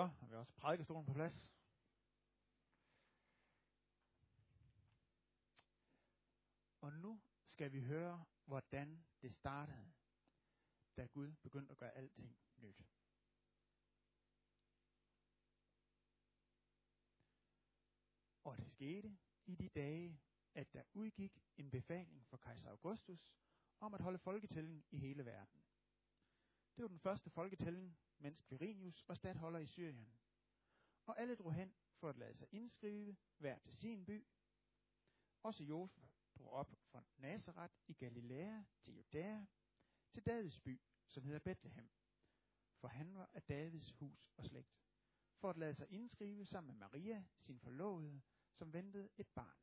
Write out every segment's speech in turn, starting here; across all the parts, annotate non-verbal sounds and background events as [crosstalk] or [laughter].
Så har vi også prædikestolen på plads. Og nu skal vi høre, hvordan det startede, da Gud begyndte at gøre alting nyt. Og det skete i de dage, at der udgik en befaling fra kejser Augustus om at holde folketælling i hele verden. Det var den første folketælling, mens Quirinius var stadholder i Syrien. Og alle drog hen for at lade sig indskrive, hver til sin by. Også Josef drog op fra Nazareth i Galilea til Judæa, til Davids by, som hedder Bethlehem, for han var af Davids hus og slægt, for at lade sig indskrive sammen med Maria, sin forlovede, som ventede et barn.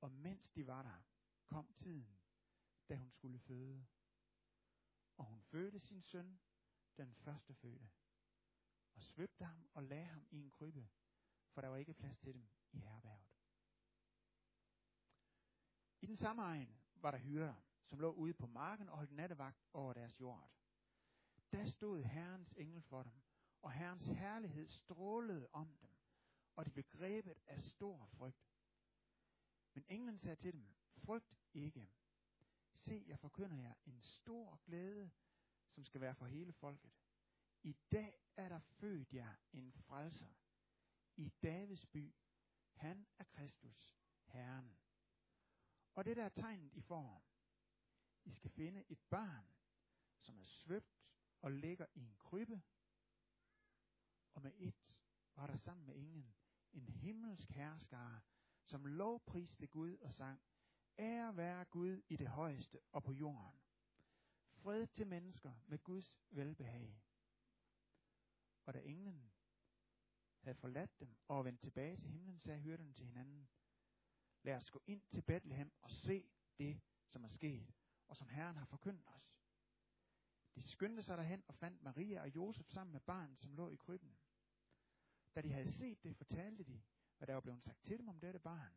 Og mens de var der, kom tiden, da hun skulle føde. Og hun fødte sin søn, den første fødte, og svøbte ham og lagde ham i en krybbe, for der var ikke plads til dem i herberget. I den samme egen var der hyrder, som lå ude på marken og holdt nattevagt over deres jord. Der stod Herrens engel for dem, og Herrens herlighed strålede om dem, og de blev grebet af stor frygt. Men englen sagde til dem, frygt ikke. Se, jeg forkynder jer en stor glæde, som skal være for hele folket. I dag er der født jer en frelser. I Davids by. Han er Kristus, Herren. Og det der er tegnet i får. I skal finde et barn, som er svøbt og ligger i en krybbe. Og med et var der sammen med ingen en himmelsk herskare, som lovpriste Gud og sang, Ære være Gud i det højeste og på jorden. Fred til mennesker med Guds velbehag. Og da englen havde forladt dem og vendt tilbage til himlen, sagde hyrderne til hinanden, Lad os gå ind til Bethlehem og se det, som er sket, og som Herren har forkyndt os. De skyndte sig derhen og fandt Maria og Josef sammen med barnet, som lå i krybben. Da de havde set det, fortalte de, hvad der var blevet sagt til dem om dette barn.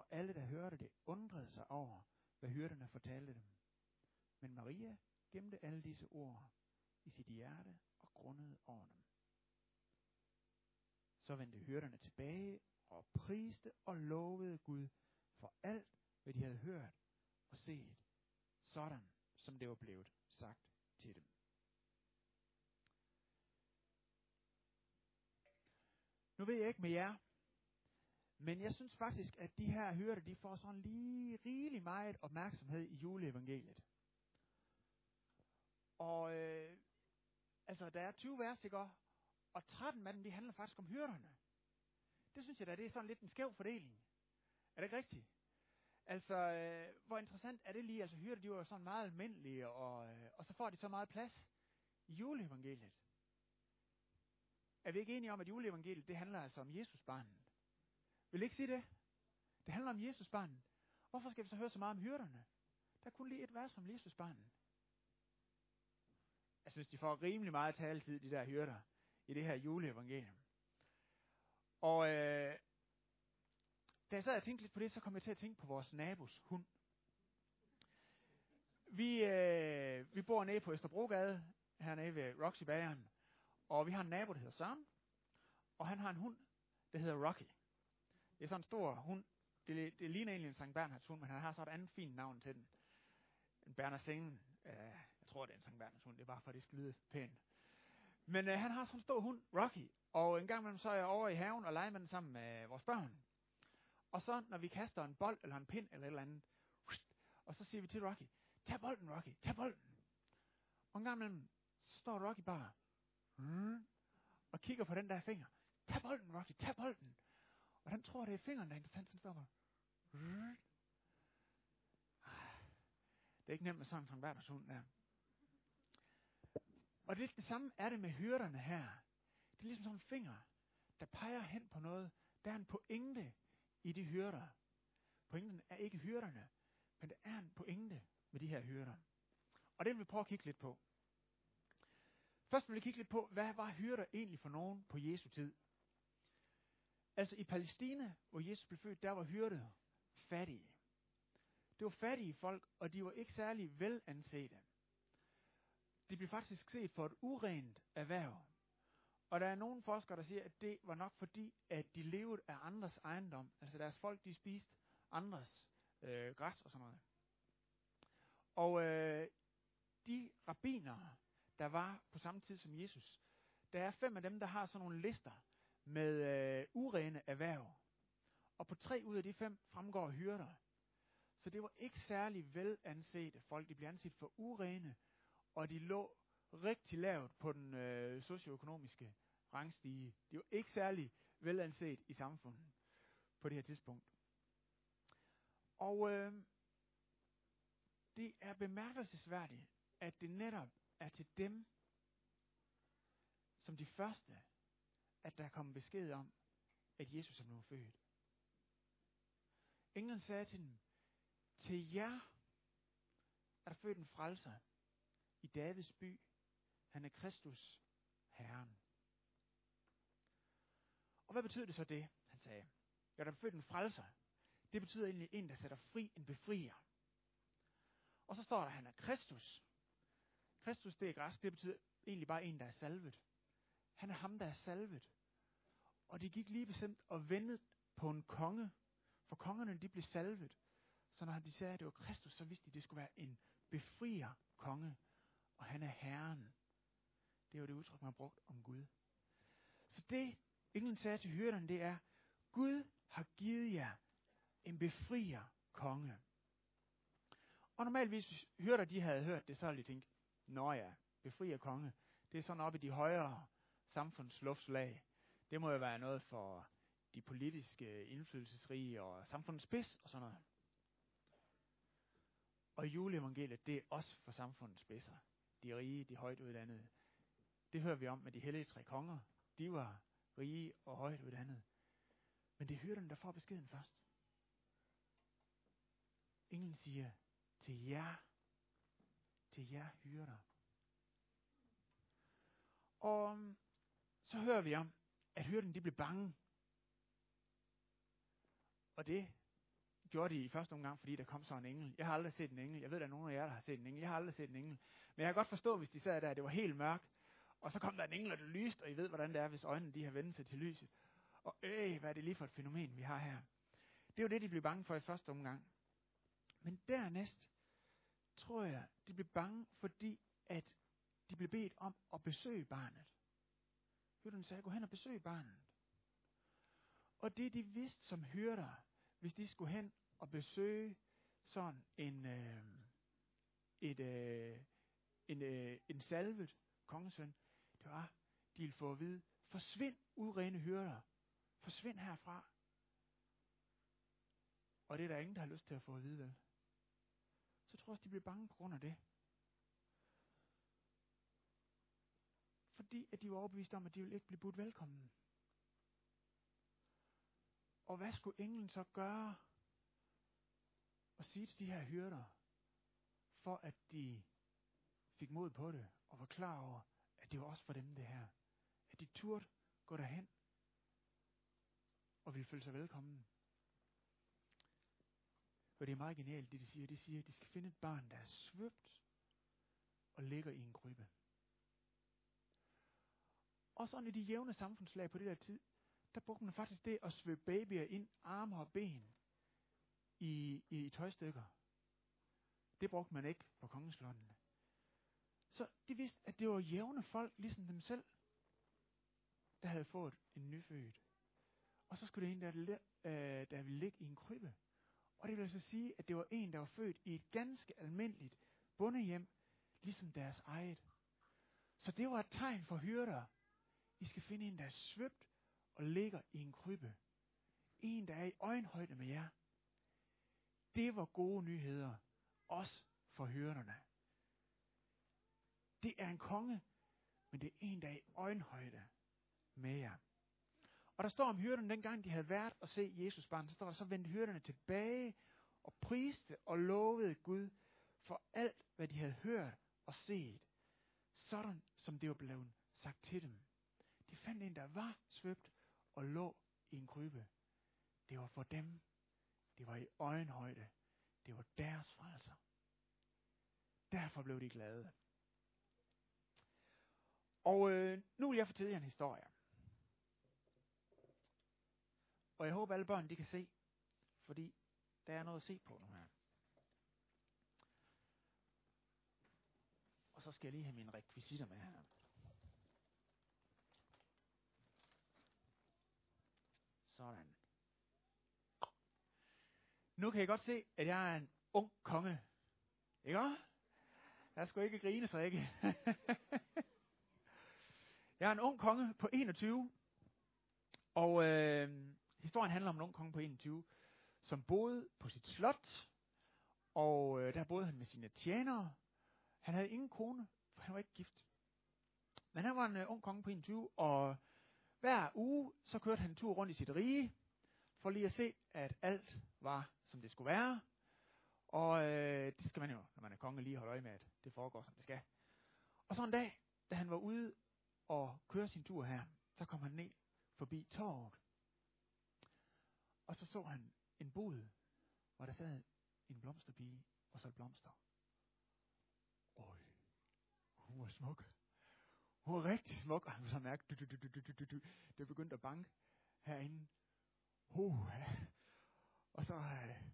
Og alle, der hørte det, undrede sig over, hvad hyrderne fortalte dem. Men Maria gemte alle disse ord i sit hjerte og grundede over dem. Så vendte hyrderne tilbage og priste og lovede Gud for alt, hvad de havde hørt og set, sådan som det var blevet sagt til dem. Nu ved jeg ikke med jer, men jeg synes faktisk, at de her hørte, de får sådan lige rigelig meget opmærksomhed i juleevangeliet. Og øh, altså, der er 20 vers, ikke? Og 13 af dem, de handler faktisk om hyrderne. Det synes jeg da, det er sådan lidt en skæv fordeling. Er det ikke rigtigt? Altså, øh, hvor interessant er det lige? Altså, hyrder, de var jo sådan meget almindelige, og, øh, og så får de så meget plads i juleevangeliet. Er vi ikke enige om, at juleevangeliet, det handler altså om Jesus barnet? Vil I ikke sige det? Det handler om Jesus barnen. Hvorfor skal vi så høre så meget om hyrderne? Der er kun lige et vers om Jesus barnen. Jeg altså, synes, de får rimelig meget taletid, de der hyrder, i det her juleevangelium. Og øh, da jeg sad og tænkte lidt på det, så kom jeg til at tænke på vores nabos hund. Vi, øh, vi bor nede på Østerbrogade, hernede ved Roxy Bageren. Og vi har en nabo, der hedder Søren. Og han har en hund, der hedder Rocky. Det er sådan en stor hund. Det, det ligner egentlig en Sankt Bernhards hund, men han har så et andet fint navn til den. En Bernardsen. Uh, jeg tror, det er en Sankt Bernhards hund. Det er bare for, at det skal lyde pænt. Men uh, han har sådan en stor hund, Rocky. Og en gang imellem så er jeg over i haven og leger med den sammen med øh, vores børn. Og så, når vi kaster en bold eller en pind eller et eller andet, og så siger vi til Rocky, tag bolden, Rocky, tag bolden. Og en gang imellem, så står Rocky bare, mm, og kigger på den der finger. Tag bolden, Rocky, tag bolden. Og han tror, det er fingeren, der er interessant, som stopper. Det er ikke nemt med sådan en Sankt der. Og det, det samme er det med hyrderne her. Det er ligesom sådan en finger, der peger hen på noget. Der er en pointe i de hyrder. Pointen er ikke hyrderne, men der er en pointe med de her hyrder. Og det vil vi prøve at kigge lidt på. Først vil vi kigge lidt på, hvad var hyrder egentlig for nogen på Jesu tid? Altså i Palæstina, hvor Jesus blev født, der var hyrder fattige. Det var fattige folk, og de var ikke særlig velansete. De blev faktisk set for et urent erhverv. Og der er nogle forskere, der siger, at det var nok fordi, at de levede af andres ejendom. Altså deres folk, de spiste andres øh, græs og sådan noget. Og øh, de rabbiner, der var på samme tid som Jesus, der er fem af dem, der har sådan nogle lister med øh, urene erhverv. Og på tre ud af de fem fremgår hyrder. Så det var ikke særlig velansete folk. De blev anset for urene, og de lå rigtig lavt på den øh, socioøkonomiske rangstige. De var ikke særlig velanset i samfundet på det her tidspunkt. Og øh, det er bemærkelsesværdigt, at det netop er til dem, som de første, at der kom besked om, at Jesus er blevet født. Englen sagde til dem, til jer er der født en frelser i Davids by. Han er Kristus, Herren. Og hvad betyder det så det, han sagde? Ja, der er født en frelser. Det betyder egentlig en, der sætter fri, en befrier. Og så står der, at han er Kristus. Kristus, det er græsk, det betyder egentlig bare en, der er salvet. Han er ham, der er salvet. Og de gik lige bestemt og vendte på en konge, for kongerne de blev salvet. Så når de sagde, at det var Kristus, så vidste de, at det skulle være en befrier konge. Og han er Herren. Det er jo det udtryk, man har brugt om Gud. Så det, englen sagde til hyrderne, det er, Gud har givet jer en befrier konge. Og normalt, hvis hyrder de havde hørt det, så ville de tænke, Nå ja, befrier konge, det er sådan oppe i de højere samfundsluftslag. Det må jo være noget for de politiske indflydelsesrige og samfundets spids og sådan noget. Og juleevangeliet, det er også for samfundets spidser. De rige, de højt uddannede. Det hører vi om med de hellige tre konger. De var rige og højt uddannede. Men det er hyrderne, der får beskeden først. Ingen siger, til jer, til jer hyrder. Og så hører vi om, at hyrden de blev bange. Og det gjorde de i første omgang, fordi der kom så en engel. Jeg har aldrig set en engel. Jeg ved, at der er nogen af jer, der har set en engel. Jeg har aldrig set en engel. Men jeg kan godt forstå, hvis de sad der, at det var helt mørkt. Og så kom der en engel, og det lyste, og I ved, hvordan det er, hvis øjnene de har vendt sig til lyset. Og øh, hvad er det lige for et fænomen, vi har her? Det er jo det, de blev bange for i første omgang. Men dernæst tror jeg, de blev bange, fordi at de blev bedt om at besøge barnet. Hyrderne sagde, gå hen og besøg barnet. Og det de vidste som hyrder, hvis de skulle hen og besøge sådan en, øh, et, øh, en, øh, en salvet kongesøn, det var, de ville få at vide, forsvind urene hyrder. Forsvind herfra. Og det er der ingen, der har lyst til at få at vide, vel? Så tror jeg, de bliver bange på grund af det. Fordi at de var overbeviste om, at de ville ikke blive budt velkommen. Og hvad skulle englen så gøre? Og sige til de her hyrder, for at de fik mod på det, og var klar over, at det var også for dem det her. At de turde gå derhen, og ville føle sig velkommen. Og det er meget genialt, det de siger. De siger, at de skal finde et barn, der er svøbt og ligger i en gruppe. Og sådan i de jævne samfundslag på det der tid, der brugte man faktisk det at svøbe babyer ind, arme og ben i, i, i tøjstykker. Det brugte man ikke på kongeslottene. Så de vidste, at det var jævne folk, ligesom dem selv, der havde fået en nyfødt. Og så skulle det en, der, øh, der ville ligge i en krybbe. Og det vil altså sige, at det var en, der var født i et ganske almindeligt bondehjem, ligesom deres eget. Så det var et tegn for hyrder. I skal finde en, der er svøbt og ligger i en krybbe. En, der er i øjenhøjde med jer. Det var gode nyheder, også for hyrderne. Det er en konge, men det er en, der er i øjenhøjde med jer. Og der står om hyrderne, dengang de havde været og se Jesus barn, så står der, så vendte hyrderne tilbage og priste og lovede Gud for alt, hvad de havde hørt og set, sådan som det var blevet sagt til dem. De fandt en, der var svøbt og lå i en krybe. Det var for dem. Det var i øjenhøjde. Det var deres frelser. Derfor blev de glade. Og øh, nu vil jeg fortælle jer en historie. Og jeg håber alle børn de kan se, fordi der er noget at se på nu her. Og så skal jeg lige have mine rekvisitter med her. Sådan. Nu kan jeg godt se, at jeg er en ung konge. Ikke? Jeg skal ikke grine, så ikke. [laughs] jeg er en ung konge på 21. Og øh, historien handler om en ung konge på 21, som boede på sit slot. Og øh, der boede han med sine tjenere. Han havde ingen kone, for han var ikke gift. Men han var en øh, ung konge på 21, og hver uge, så kørte han en tur rundt i sit rige, for lige at se, at alt var, som det skulle være. Og øh, det skal man jo, når man er konge, lige holde øje med, at det foregår, som det skal. Og så en dag, da han var ude og køre sin tur her, så kom han ned forbi torvet. Og så så han en bod, hvor der sad en blomsterpige og solgte blomster. Øj, hun var smuk. Hun var rigtig smuk, og han så mærke, du, du, du, du, du, du, du. det begyndte at banke herinde. Uh, ja. Og så, øh,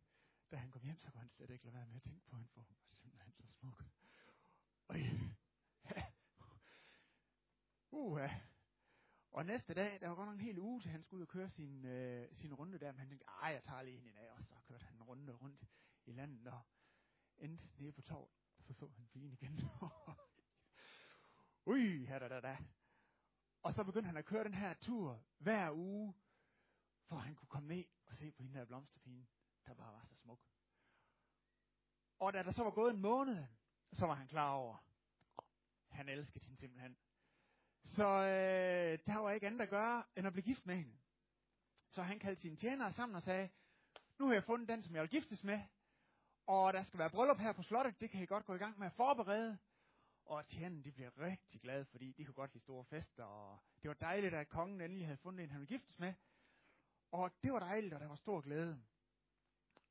da han kom hjem, så kunne han slet ikke lade være med at tænke på hende, for hun var simpelthen så smuk. Og ja. Uh, ja. Og næste dag, der var godt nok en hel uge, til han skulle ud og køre sin, øh, sin runde der, men han tænkte, ej, jeg tager lige hende i dag, og så kørte han en runde rundt i landet, og endte nede på torvet, og så så han pigen igen. [laughs] Ui, her da da da. Og så begyndte han at køre den her tur hver uge, for han kunne komme ned og se på hende der blomsterpine, der bare var så smuk. Og da der så var gået en måned, så var han klar over, han elskede hende simpelthen. Så øh, der var ikke andet at gøre, end at blive gift med hende. Så han kaldte sine tjenere sammen og sagde, nu har jeg fundet den, som jeg vil giftes med, og der skal være bryllup her på slottet, det kan I godt gå i gang med at forberede. Og tjenerne, de blev rigtig glade, fordi de kunne godt lide store fester, og det var dejligt, at kongen endelig havde fundet en, han ville giftes med. Og det var dejligt, og der var stor glæde.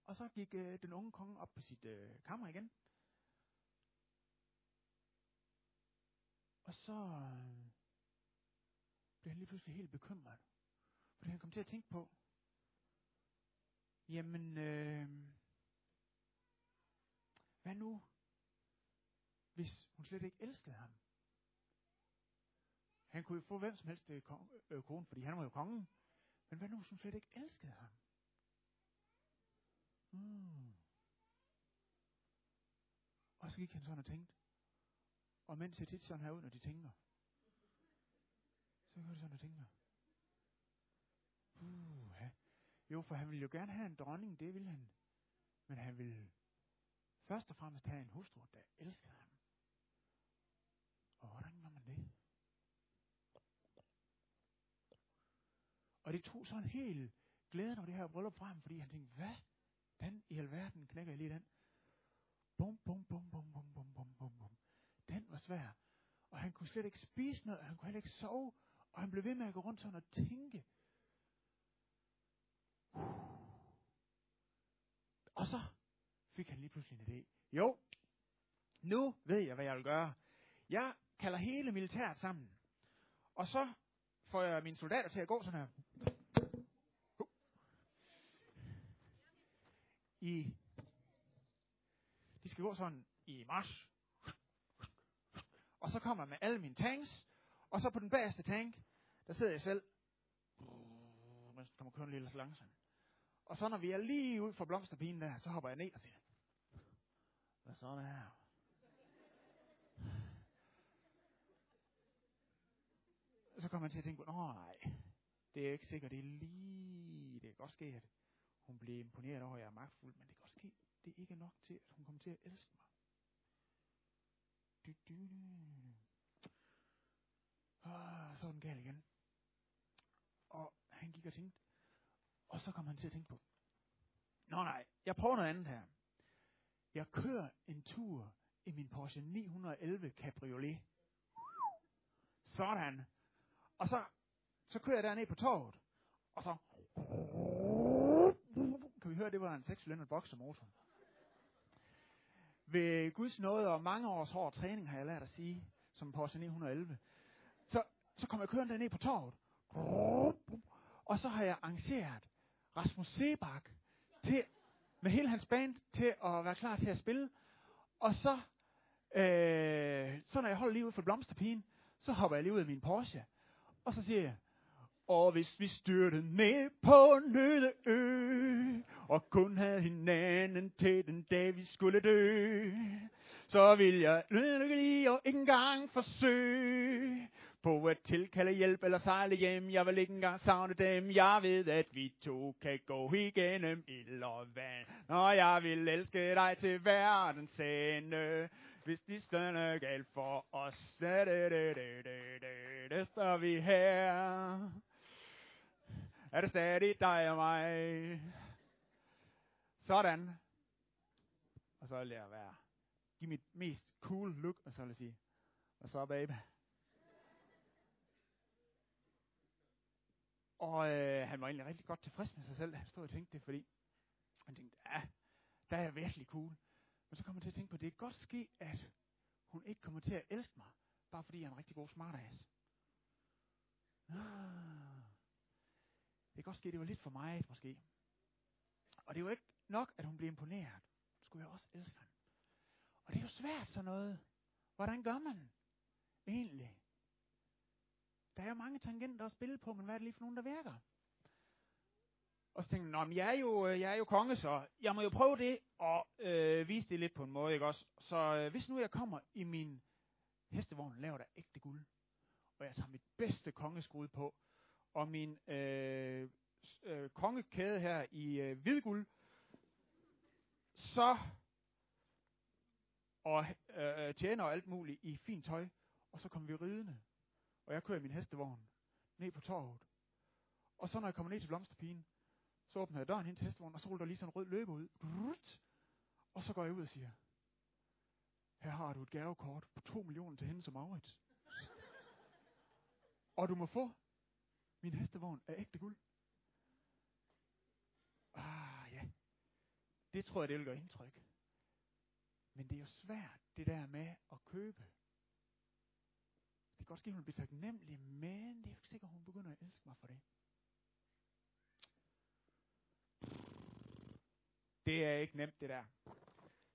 Og så gik øh, den unge konge op på sit øh, kammer igen. Og så øh, blev han lige pludselig helt bekymret. Fordi han kom til at tænke på, jamen, øh, hvad nu, hvis hun slet ikke elskede ham? Han kunne jo få hvem som helst til øh, øh kone, fordi han var jo kongen. Men hvad nu, hvis hun slet ikke elskede ham? Mm. Og så gik han sådan og tænkte. Og mænd ser tit sådan her ud, når de tænker. Så gør de sådan og tænker. Uh, ja. Jo, for han ville jo gerne have en dronning, det ville han. Men han ville først og fremmest have en hustru, der elskede ham. Og hvordan gør man det? Og det tog sådan helt glæden over det her bryllup frem, fordi han tænkte, hvad? Den i alverden knækker jeg lige den. Bum, bum, bum, bum, bum, bum, bum, bum, bum. Den var svær. Og han kunne slet ikke spise noget, og han kunne heller ikke sove. Og han blev ved med at gå rundt sådan og tænke. Og så fik han lige pludselig en idé. Jo, nu ved jeg, hvad jeg vil gøre. Jeg kalder hele militæret sammen. Og så får jeg mine soldater til at gå sådan her. I, de skal gå sådan i march. Og så kommer jeg med alle mine tanks. Og så på den bagerste tank, der sidder jeg selv. Men kommer køre lidt langsomt. Og så når vi er lige ud for blomsterpinen der, så hopper jeg ned og siger, hvad så er det her? så kommer man til at tænke, nej, det er ikke sikkert, det er lige, det kan godt ske, at hun bliver imponeret over, at jeg er magtfuld, men det kan godt ske, det er ikke nok til, at hun kommer til at elske mig. Du, du, du. Ah, så er den gal igen. Og han gik og tænkte, og så kom han til at tænke på, Nå nej, jeg prøver noget andet her. Jeg kører en tur i min Porsche 911 Cabriolet. Sådan. Og så, så kører jeg derned på torvet. Og så kan vi høre, det var en 6 boksermotor. Ved Guds nåde og mange års hård træning har jeg lært at sige, som Porsche 911, Så så kom jeg kørende ned på torvet. Og så har jeg arrangeret Rasmus Sebak til, med hele hans band til at være klar til at spille. Og så, øh, så når jeg holder lige ud for blomsterpigen, så hopper jeg lige ud af min Porsche. Og så siger jeg, og hvis vi styrte ned på en øde ø, og kun havde hinanden til den dag, vi skulle dø, så vil jeg lykkelig og ikke engang forsøge på at tilkalde hjælp eller sejle hjem. Jeg vil ikke engang savne dem. Jeg ved, at vi to kan gå igennem ild og vand. Og jeg vil elske dig til verdens ende. Hvis de stønner galt for os, da, da, da, da, da, da, da, står vi her. Er det stadig dig og mig? Sådan. Og så vil jeg være. Giv mit mest cool look, og så vil jeg sige, og så babe. Og øh, han var egentlig rigtig godt tilfreds med sig selv, da han stod og tænkte det, fordi han tænkte, ja, der er jeg virkelig cool. Men så kommer jeg til at tænke på, at det kan godt ske, at hun ikke kommer til at elske mig, bare fordi jeg er en rigtig god smartass. Ah. Det kan godt ske, at det var lidt for meget, måske. Og det var ikke nok, at hun blev imponeret. Så skulle jeg også elske ham. Og det er jo svært sådan noget. Hvordan gør man egentlig? Der er jo mange tangenter at spille på, men hvad er det lige for nogen, der virker? Og så tænkte jeg, jeg er, jo, øh, jeg er jo konge, så jeg må jo prøve det og øh, vise det lidt på en måde, ikke også? Så øh, hvis nu jeg kommer i min hestevogn, laver der ægte guld, og jeg tager mit bedste kongeskud på, og min øh, øh, kongekæde her i øh, hvidguld, så og øh, tjener og alt muligt i fint tøj, og så kommer vi ridende, og jeg kører min hestevogn ned på torvet. Og så når jeg kommer ned til blomsterpigen, så åbner jeg døren ind til hestevognen, og så ruller der lige sådan en rød løber ud. Og så går jeg ud og siger, her har du et gavekort på 2 millioner til hende som Maurits. og du må få min hestevogn af ægte guld. Ah, ja. Det tror jeg, det vil gøre indtryk. Men det er jo svært, det der med at købe. Det kan godt ske, at hun bliver taknemmelig, men det er jo ikke sikkert, at hun begynder at elske mig for det. Det er ikke nemt, det der.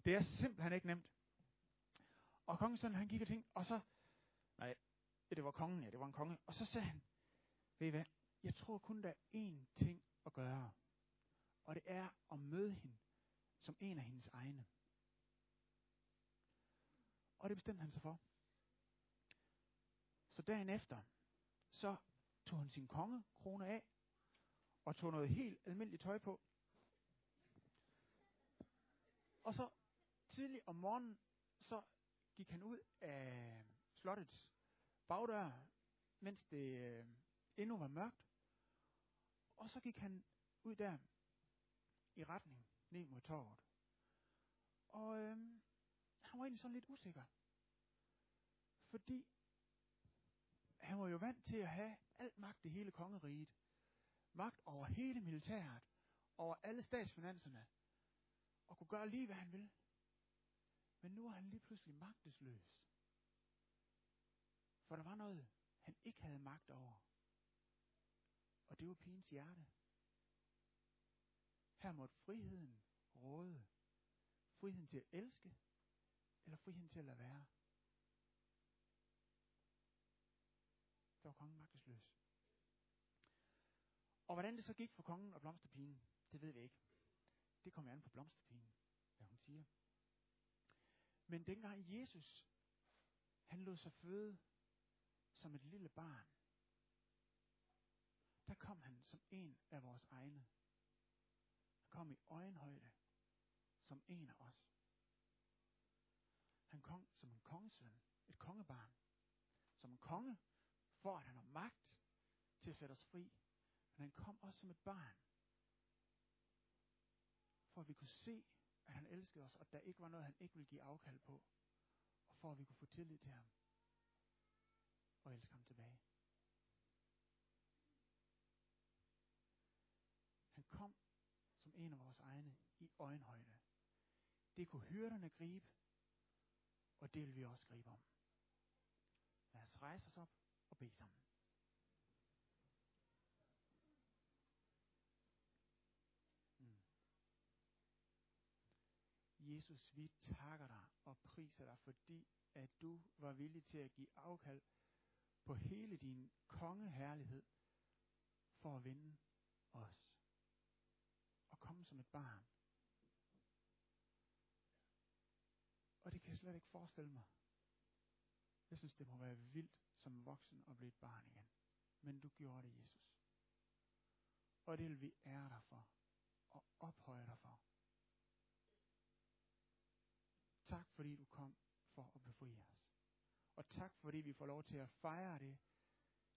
Det er simpelthen ikke nemt. Og kongen sådan, han gik og tænkte, og så, nej, det var kongen, ja, det var en konge. Og så sagde han, ved I hvad, jeg tror kun, der er én ting at gøre. Og det er at møde hende som en af hendes egne. Og det bestemte han sig for. Så dagen efter, så tog han sin kongekrone af, og tog noget helt almindeligt tøj på. Og så tidligt om morgenen, så gik han ud af slottets bagdør, mens det øh, endnu var mørkt. Og så gik han ud der i retning ned mod torvet. Og øhm, han var egentlig sådan lidt usikker. Fordi han var jo vant til at have alt magt i hele kongeriget. Magt over hele militæret, over alle statsfinanserne, og kunne gøre lige, hvad han ville. Men nu er han lige pludselig magtesløs. For der var noget, han ikke havde magt over. Og det var pigens hjerte. Her måtte friheden råde. Friheden til at elske, eller friheden til at lade være. Der var kongen magtesløs. Og hvordan det så gik for kongen og blomsterpigen, det ved vi ikke. Det kommer an på blomsterpigen, hvad hun siger. Men dengang Jesus, han lod sig føde som et lille barn, der kom han som en af vores egne. Han kom i øjenhøjde som en af os. Han kom som en kongesøn, et kongebarn, som en konge, for at han har magt til at sætte os fri. Men han kom også som et barn, for at vi kunne se, at han elskede os, og der ikke var noget, han ikke ville give afkald på, og for at vi kunne få tillid til ham og elske ham tilbage. Han kom som en af vores egne i øjenhøjde. Det kunne hyrderne gribe, og det vil vi også gribe om. Lad os rejse os op og bede sammen. Jesus, vi takker dig og priser dig, fordi at du var villig til at give afkald på hele din kongeherlighed for at vinde os. Og komme som et barn. Og det kan jeg slet ikke forestille mig. Jeg synes, det må være vildt som voksen at blive et barn igen. Men du gjorde det, Jesus. Og det vil vi ære dig for. Og ophøje dig for. Tak fordi du kom for at befri os. Og tak fordi vi får lov til at fejre det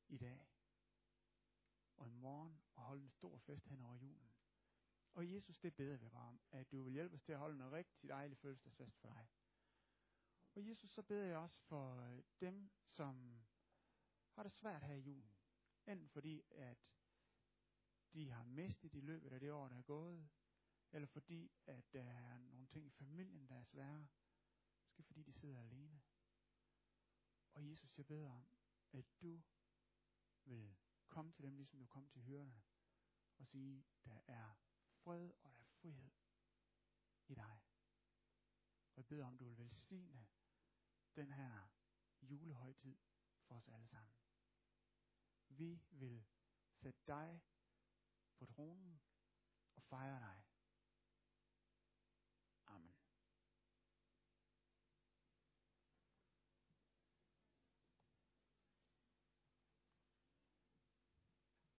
i dag. Og i morgen og holde en stor fest hen over julen. Og Jesus, det beder vi bare om, at du vil hjælpe os til at holde en rigtig dejlig fødselsdagsfest for dig. Og Jesus, så beder jeg også for øh, dem, som har det svært her i julen. Enten fordi, at de har mistet i løbet af det år, der er gået, eller fordi, at der er nogle ting i familien, der er svære. Måske fordi de sidder alene. Og Jesus, jeg beder om, at du vil komme til dem, ligesom du kom til hyrerne, og sige, der er fred og der er frihed i dig. Og jeg beder om, du vil velsigne den her julehøjtid for os alle sammen. Vi vil sætte dig på tronen og fejre dig